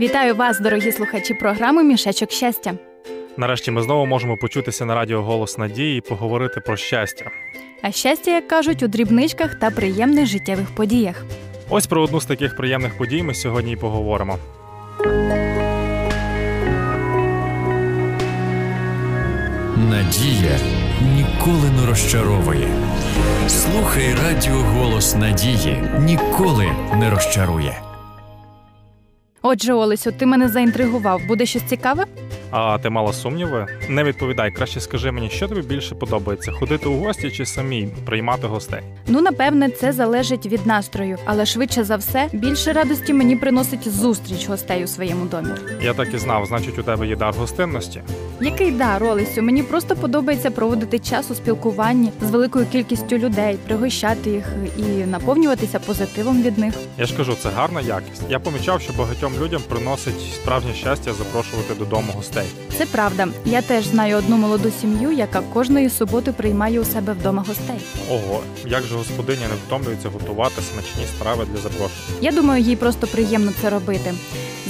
Вітаю вас, дорогі слухачі програми Мішечок щастя. Нарешті ми знову можемо почутися на радіо Голос Надії і поговорити про щастя. А щастя, як кажуть, у дрібничках та приємних життєвих подіях. Ось про одну з таких приємних подій ми сьогодні і поговоримо. Надія ніколи не розчаровує. Слухай радіо голос надії ніколи не розчарує. Отже, Олесю, ти мене заінтригував. Буде щось цікаве? А ти мала сумніви? Не відповідай. Краще скажи мені, що тобі більше подобається: ходити у гості чи самій приймати гостей? Ну, напевне, це залежить від настрою, але швидше за все більше радості мені приносить зустріч гостей у своєму домі. Я так і знав, значить, у тебе є дар гостинності. Який дар, Олесю? Мені просто подобається проводити час у спілкуванні з великою кількістю людей, пригощати їх і наповнюватися позитивом від них. Я ж кажу, це гарна якість. Я помічав, що багатьом людям приносить справжнє щастя запрошувати додому гостей. Це правда. Я теж знаю одну молоду сім'ю, яка кожної суботи приймає у себе вдома гостей. Ого, як же господиня не втомлюється готувати смачні страви для запрошення. Я думаю, їй просто приємно це робити.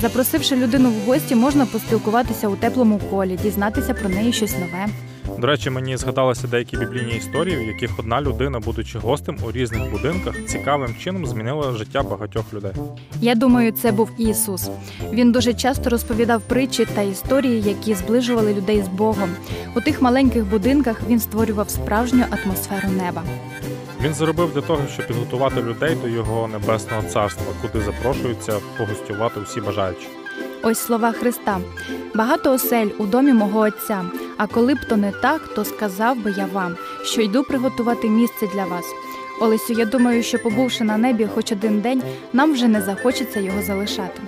Запросивши людину в гості, можна поспілкуватися у теплому колі, дізнатися про неї щось нове. До речі, мені згадалися деякі біблійні історії, в яких одна людина, будучи гостем у різних будинках, цікавим чином змінила життя багатьох людей. Я думаю, це був Ісус. Він дуже часто розповідав притчі та історії, які зближували людей з Богом. У тих маленьких будинках він створював справжню атмосферу неба. Він зробив для того, щоб підготувати людей до його небесного царства, куди запрошуються погостювати усі бажаючі. Ось слова Христа: багато осель у домі мого Отця. А коли б то не так, то сказав би я вам, що йду приготувати місце для вас. Олесю, я думаю, що побувши на небі хоч один день, нам вже не захочеться його залишати.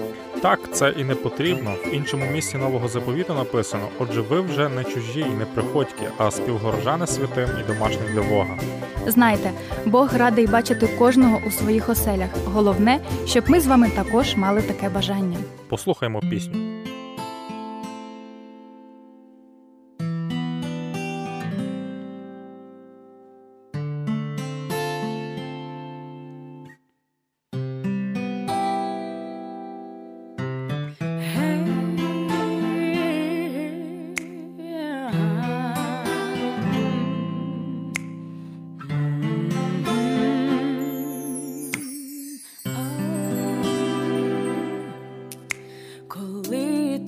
Так, це і не потрібно. В іншому місці нового заповіту написано: отже, ви вже не чужі і не приходькі, а співгорожани святим і домашні для Бога. Знайте, Бог радий бачити кожного у своїх оселях. Головне, щоб ми з вами також мали таке бажання. Послухаймо пісню.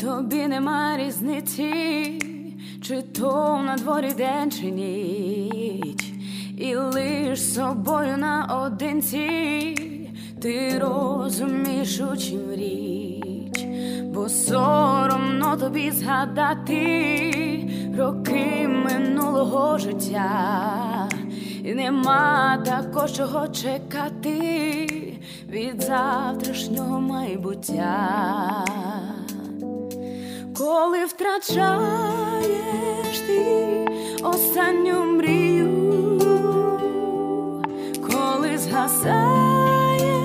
Тобі нема різниці, чи то на дворі день чи ніч, і лиш собою наодинці, ти розумієш, у чим річ, бо соромно тобі згадати роки минулого життя, і нема також чого чекати від завтрашнього майбуття. Коли втрачаєш ти останню мрію, коли згасає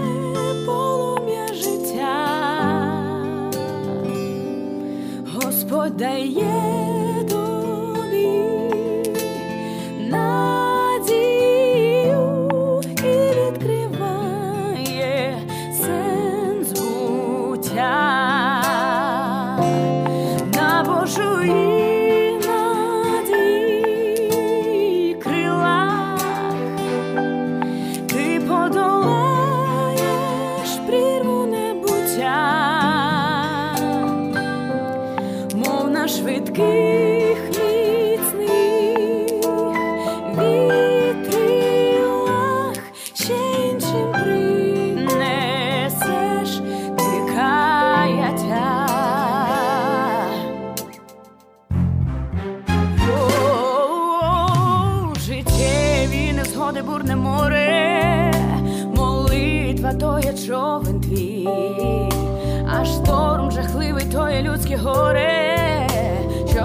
полум'я життя, Господь дає швидких міцних вітрилах ще іншим принесеш ти каяття. Життєві незгоди бурне море, молитва то є човен твій, а шторм жахливий то є людське горе,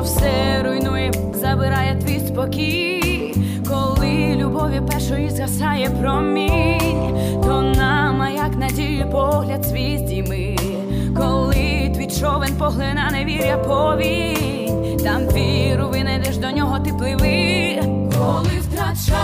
все руйнує, забирає твій спокій, коли любові першої згасає промінь, то нам, а як надію погляд свій здійми, коли твій човен поглина невір'я повінь, там віру винайдеш до нього ти пливи, коли втрачаєш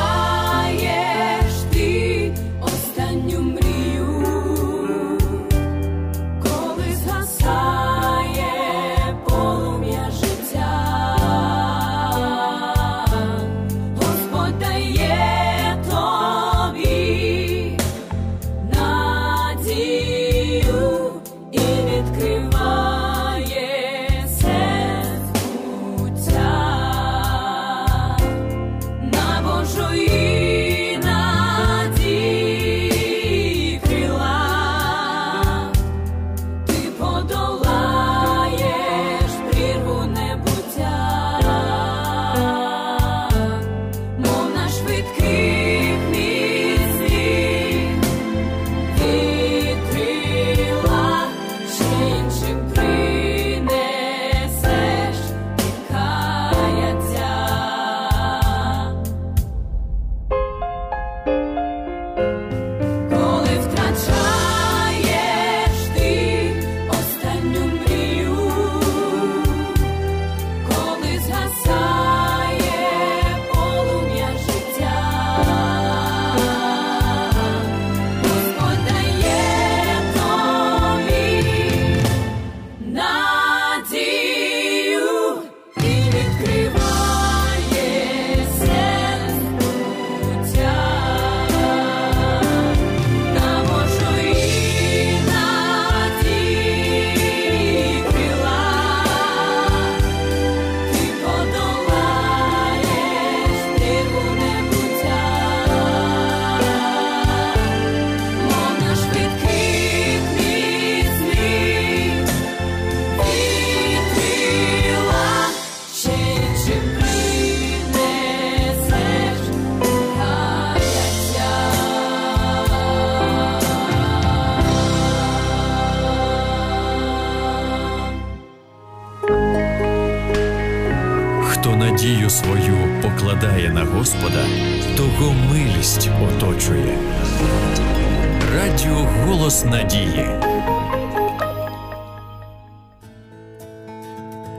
надію свою покладає на Господа, того милість оточує. Радіо Голос Надії.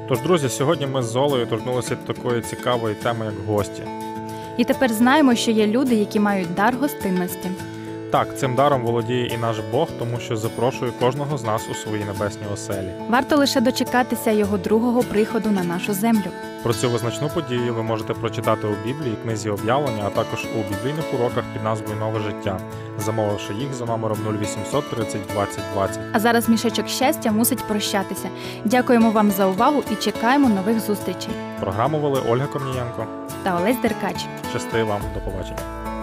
Тож, друзі, сьогодні ми з Золою торкнулися такої цікавої теми, як гості. І тепер знаємо, що є люди, які мають дар гостинності. Так, цим даром володіє і наш Бог, тому що запрошує кожного з нас у свої небесні оселі. Варто лише дочекатися його другого приходу на нашу землю. Про цю визначну подію ви можете прочитати у Біблії, книзі об'явлення, а також у біблійних уроках під назвою Нове життя, замовивши їх за номером 0800 30 20 20. А зараз мішечок щастя мусить прощатися. Дякуємо вам за увагу і чекаємо нових зустрічей. Програму вели Ольга Корнієнко. Та Олесь Деркач. Щасти вам, до побачення.